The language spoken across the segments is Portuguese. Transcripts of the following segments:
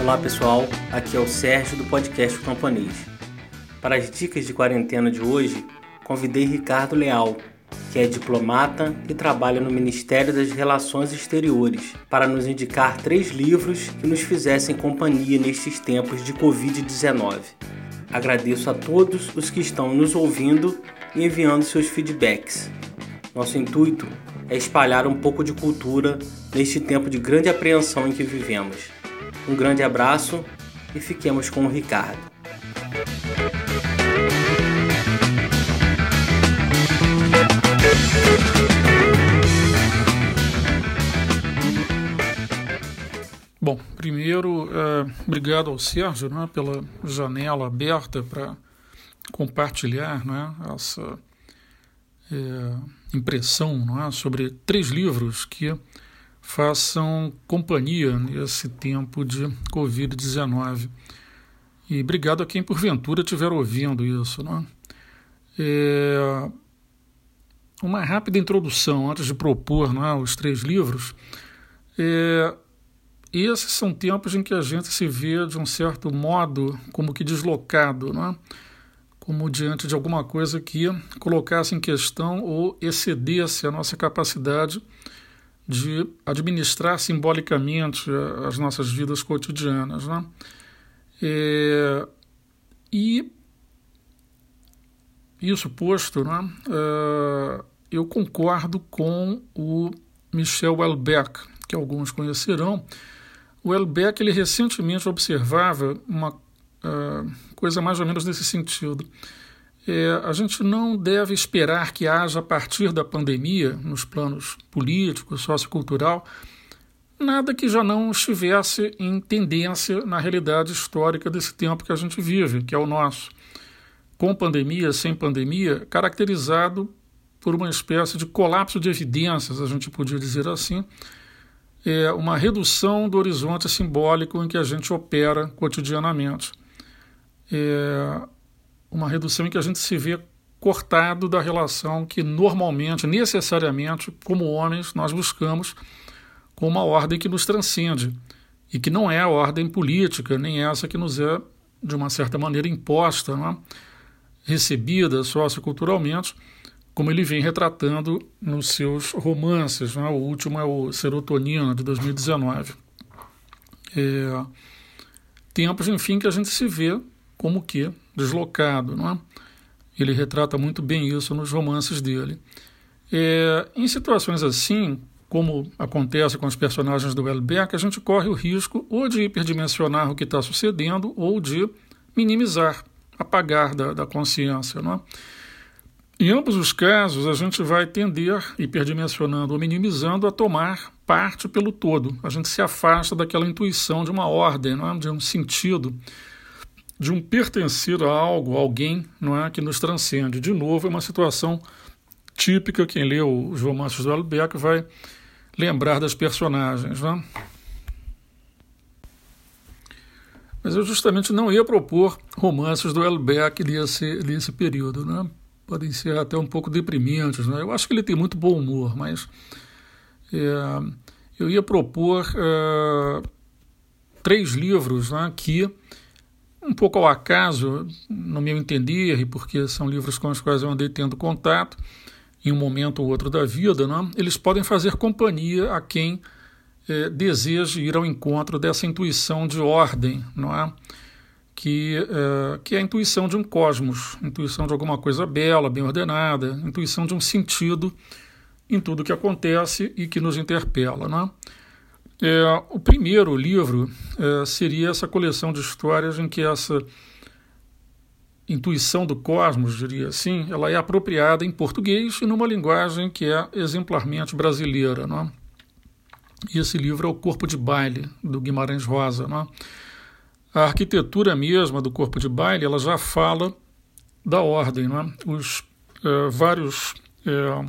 Olá pessoal, aqui é o Sérgio do podcast Camponês. Para as dicas de quarentena de hoje, convidei Ricardo Leal, que é diplomata e trabalha no Ministério das Relações Exteriores, para nos indicar três livros que nos fizessem companhia nestes tempos de Covid-19. Agradeço a todos os que estão nos ouvindo e enviando seus feedbacks. Nosso intuito é espalhar um pouco de cultura neste tempo de grande apreensão em que vivemos. Um grande abraço e fiquemos com o Ricardo. Bom, primeiro, é, obrigado ao Sérgio né, pela janela aberta para compartilhar né, essa é, impressão né, sobre três livros que façam companhia nesse tempo de Covid-19. E obrigado a quem porventura estiver ouvindo isso. Né? É, uma rápida introdução antes de propor né, os três livros. É, esses são tempos em que a gente se vê de um certo modo como que deslocado, né? como diante de alguma coisa que colocasse em questão ou excedesse a nossa capacidade de administrar simbolicamente as nossas vidas cotidianas. Né? É, e isso posto, né, é, eu concordo com o Michel Houellebecq, que alguns conhecerão. O Houellebecq ele recentemente observava uma uh, coisa mais ou menos nesse sentido. É, a gente não deve esperar que haja, a partir da pandemia, nos planos político, sociocultural, nada que já não estivesse em tendência na realidade histórica desse tempo que a gente vive, que é o nosso. Com pandemia, sem pandemia, caracterizado por uma espécie de colapso de evidências, a gente podia dizer assim, é uma redução do horizonte simbólico em que a gente opera cotidianamente. É uma redução em que a gente se vê cortado da relação que normalmente, necessariamente, como homens, nós buscamos com uma ordem que nos transcende e que não é a ordem política, nem essa que nos é, de uma certa maneira, imposta, é? recebida socioculturalmente, como ele vem retratando nos seus romances. Né? O último é o Serotonina, de 2019. É, tempos, enfim, que a gente se vê como que deslocado. Não é? Ele retrata muito bem isso nos romances dele. É, em situações assim, como acontece com os personagens do Welbeck, a gente corre o risco ou de hiperdimensionar o que está sucedendo ou de minimizar, apagar da, da consciência. Não é? Em ambos os casos, a gente vai tender, hiperdimensionando ou minimizando, a tomar parte pelo todo. A gente se afasta daquela intuição de uma ordem, não é? de um sentido, de um pertencer a algo, a alguém, não é? que nos transcende. De novo, é uma situação típica, quem lê os romances do Albeck vai lembrar das personagens. Não é? Mas eu justamente não ia propor romances do Albeck nesse, nesse período, né? Podem ser até um pouco deprimentes. Né? Eu acho que ele tem muito bom humor, mas é, eu ia propor é, três livros né, que, um pouco ao acaso, no meu entender, e porque são livros com os quais eu andei tendo contato em um momento ou outro da vida, né, eles podem fazer companhia a quem é, deseja ir ao encontro dessa intuição de ordem, não é? Que, é, que é a intuição de um cosmos, intuição de alguma coisa bela, bem ordenada, intuição de um sentido em tudo que acontece e que nos interpela. Né? É, o primeiro livro é, seria essa coleção de histórias em que essa intuição do cosmos, diria assim, ela é apropriada em português e numa linguagem que é exemplarmente brasileira. Né? E esse livro é O Corpo de Baile, do Guimarães Rosa. Né? A arquitetura mesma do corpo de baile ela já fala da ordem, né? Os é, vários é,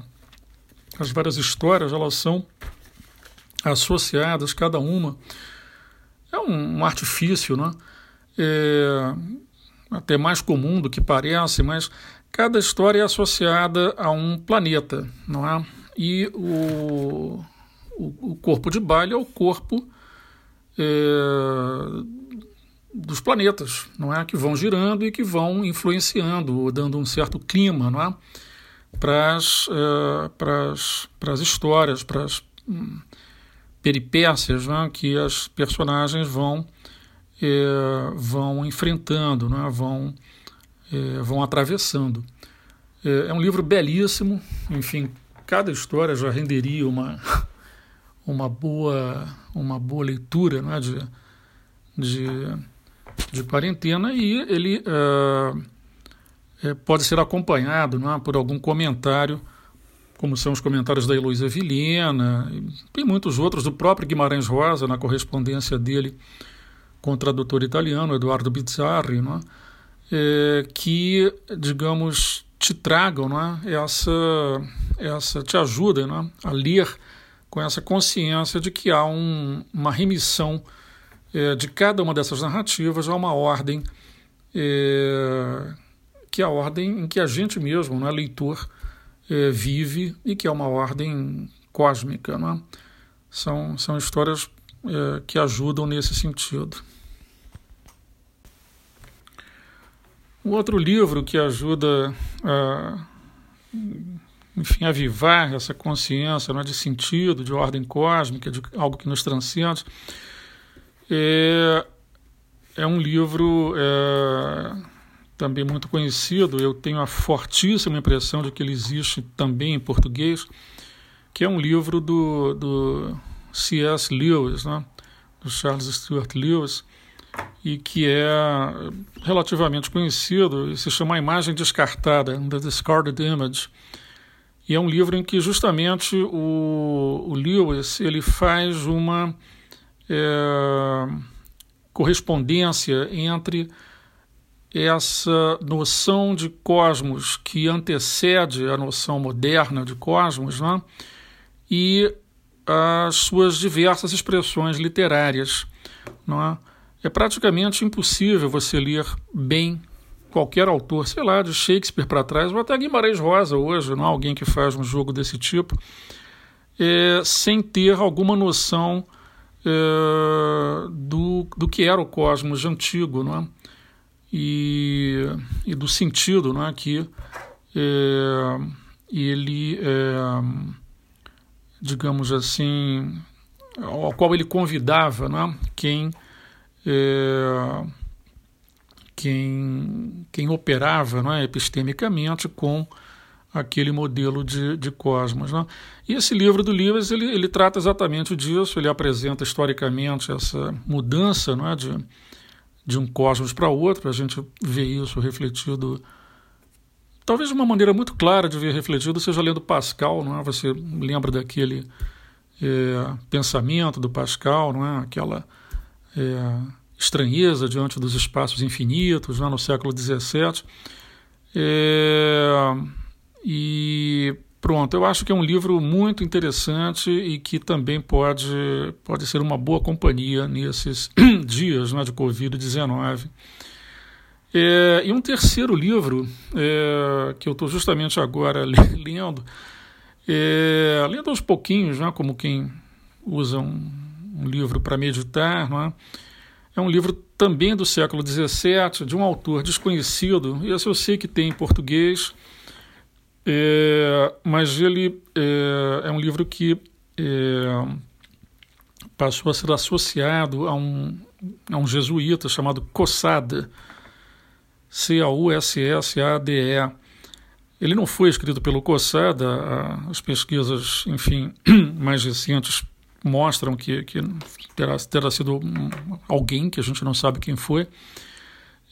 as várias histórias elas são associadas cada uma é um, um artifício, né? É, até mais comum do que parece, mas cada história é associada a um planeta, não é? E o, o, o corpo de baile é o corpo é, dos planetas, não é? Que vão girando e que vão influenciando, dando um certo clima, não é? Para as é, histórias, para as hum, peripécias é? que as personagens vão é, vão enfrentando, não é? Vão é, vão atravessando. É, é um livro belíssimo, enfim, cada história já renderia uma uma boa uma boa leitura, não é? De, de de quarentena e ele uh, é, pode ser acompanhado é, por algum comentário, como são os comentários da Heloísa Vilhena, e muitos outros, do próprio Guimarães Rosa, na correspondência dele com o tradutor italiano, Eduardo Bizzarri, é? É, que, digamos, te tragam essa, essa, te ajudam a ler com essa consciência de que há um, uma remissão é, de cada uma dessas narrativas há uma ordem é, que é a ordem em que a gente mesmo, né, leitor, é, vive e que é uma ordem cósmica. Né? São, são histórias é, que ajudam nesse sentido. Um outro livro que ajuda a enfim, avivar essa consciência né, de sentido, de ordem cósmica, de algo que nos transcende, é, é um livro é, também muito conhecido, eu tenho a fortíssima impressão de que ele existe também em português, que é um livro do, do C.S. Lewis, né, do Charles Stuart Lewis, e que é relativamente conhecido, e se chama A Imagem Descartada, The Discarded Image. E é um livro em que justamente o, o Lewis ele faz uma é, correspondência entre essa noção de cosmos que antecede a noção moderna de cosmos né, e as suas diversas expressões literárias. Não é? é praticamente impossível você ler bem qualquer autor, sei lá, de Shakespeare para trás, ou até Guimarães Rosa hoje, não é? alguém que faz um jogo desse tipo, é, sem ter alguma noção é, do, do que era o cosmos antigo, não é? E, e do sentido não é? que é, ele, é, digamos assim, ao qual ele convidava não é? quem, é, quem, quem operava não é? epistemicamente com aquele modelo de, de cosmos. Né? E esse livro do Lewis ele, ele trata exatamente disso, ele apresenta historicamente essa mudança não é, de, de um cosmos para outro, a gente vê isso refletido, talvez de uma maneira muito clara de ver refletido, seja lendo Pascal, não é? você lembra daquele é, pensamento do Pascal, não é? aquela é, estranheza diante dos espaços infinitos, não é? no século XVII. É, e pronto, eu acho que é um livro muito interessante e que também pode, pode ser uma boa companhia nesses dias né, de Covid-19. É, e um terceiro livro é, que eu estou justamente agora lendo, é, lendo aos pouquinhos, né, como quem usa um, um livro para meditar, é? é um livro também do século XVII, de um autor desconhecido, esse eu sei que tem em português, é, mas ele é, é, um livro que é, passou a ser associado a um, a um jesuíta chamado Cossade, C-A-U-S-S-A-D-E. Ele não foi escrito pelo Cossade, as pesquisas, enfim, mais recentes mostram que, que terá, terá sido alguém que a gente não sabe quem foi.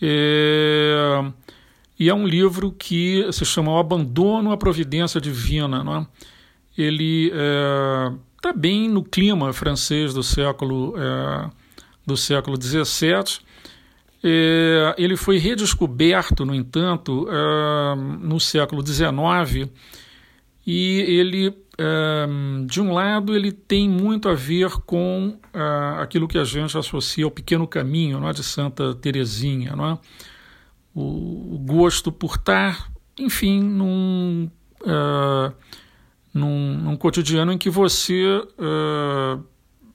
É, e é um livro que se chama O Abandono à Providência Divina. Não é? Ele está é, bem no clima francês do século, é, do século XVII. É, ele foi redescoberto, no entanto, é, no século XIX e ele, de um lado, ele tem muito a ver com aquilo que a gente associa ao pequeno caminho não é, de Santa Teresinha, não é? O, gosto por estar enfim, num, uh, num, num, cotidiano em que você uh,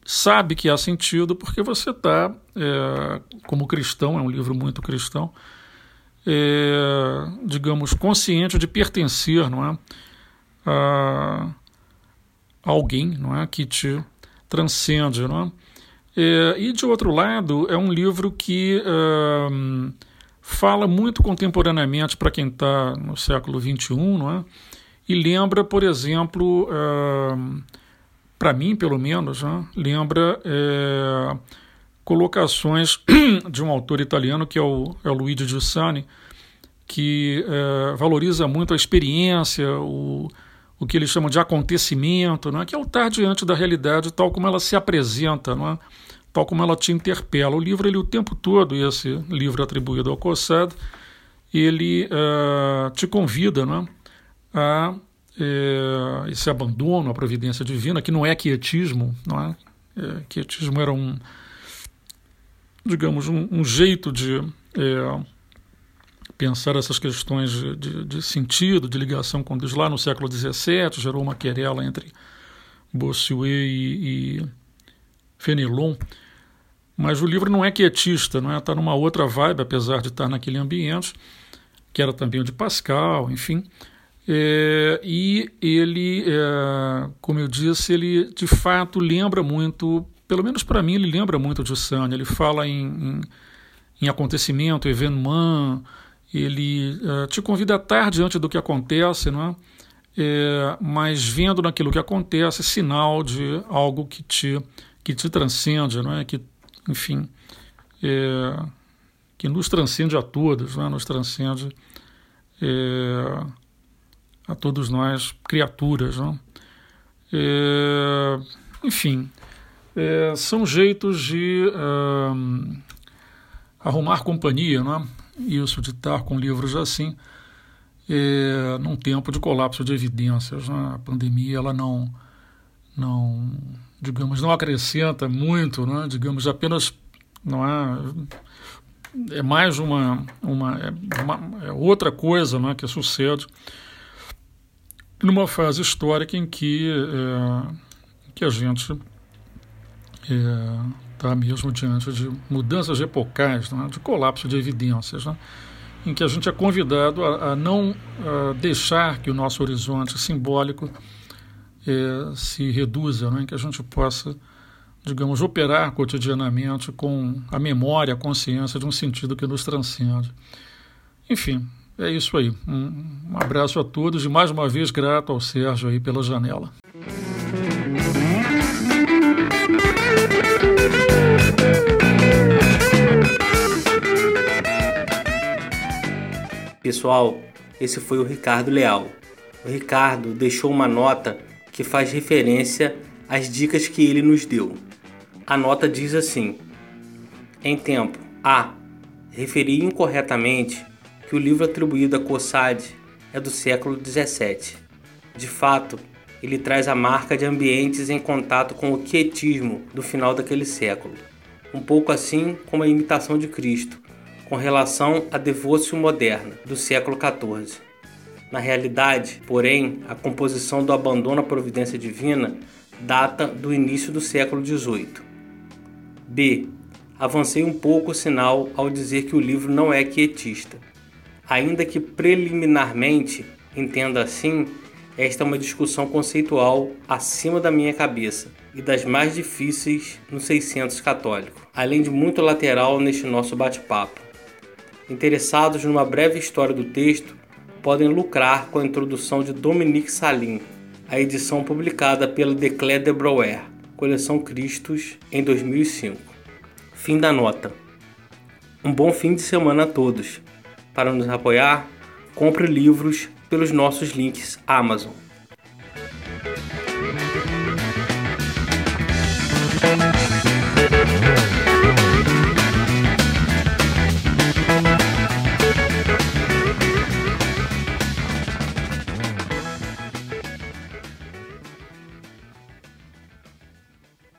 sabe que há sentido porque você está, é, como cristão, é um livro muito cristão, digamos, consciente de pertencer não é, a alguém não é, que te transcende. Não é? E, de outro lado, é um livro que é, fala muito contemporaneamente para quem está no século XXI, não é? e lembra, por exemplo, é, para mim, pelo menos, né, lembra é, colocações de um autor italiano que é o, é o Luigi Giussani, que é, valoriza muito a experiência, o, o que eles chamam de acontecimento, é? que é o estar diante da realidade tal como ela se apresenta, não é? Tal como ela te interpela. O livro, ele o tempo todo, esse livro atribuído ao Cossad, ele é, te convida não é? a é, esse abandono à providência divina, que não é quietismo, não é? é quietismo era um, digamos, um, um jeito de é, pensar essas questões de, de, de, sentido, de ligação com Deus. Lá no século XVII gerou uma querela entre Bossuet e, e Fenelon. Mas o livro não é quietista, não é? Está numa outra vibe, apesar de estar naquele ambiente, que era também o de Pascal, enfim. É, e ele, é, como eu disse, ele de fato lembra muito, pelo menos para mim, ele lembra muito de Sane. Ele fala em, em, em acontecimento, evenement, ele é, te convida a estar diante do que acontece, não é? é? mas vendo naquilo que acontece sinal de algo que te, que te transcende, não é? que, enfim, é, que nos transcende a todos, não é? nos transcende. É, a todos nós, criaturas. Não? É, enfim, é, são jeitos de é, arrumar companhia, não é? isso de estar com livros assim, é, num tempo de colapso de evidências. Né? A pandemia ela não, não, digamos, não acrescenta muito, é? digamos, apenas não é, é mais uma, uma, é uma é outra coisa não é, que sucede numa fase histórica em que, é, que a gente está é, mesmo diante de mudanças epocais, né, de colapso de evidências, né, em que a gente é convidado a, a não a deixar que o nosso horizonte simbólico é, se reduza, né, que a gente possa, digamos, operar cotidianamente com a memória, a consciência de um sentido que nos transcende. Enfim, é isso aí. Um, um abraço a todos e mais uma vez grato ao Sérgio aí pela janela. Pessoal, esse foi o Ricardo Leal. O Ricardo deixou uma nota que faz referência às dicas que ele nos deu. A nota diz assim: Em tempo A, referi incorretamente que o livro atribuído a Cossade é do século XVII. De fato, ele traz a marca de ambientes em contato com o quietismo do final daquele século, um pouco assim como a imitação de Cristo, com relação à devócio moderna do século XIV. Na realidade, porém, a composição do abandono à providência divina data do início do século XVIII. B. Avancei um pouco o sinal ao dizer que o livro não é quietista ainda que preliminarmente entenda assim, esta é uma discussão conceitual acima da minha cabeça e das mais difíceis no 600 católico, além de muito lateral neste nosso bate-papo. Interessados numa breve história do texto, podem lucrar com a introdução de Dominique Salim, a edição publicada pela Declé de Brouwer, coleção Cristos, em 2005. Fim da nota. Um bom fim de semana a todos para nos apoiar, compre livros pelos nossos links Amazon.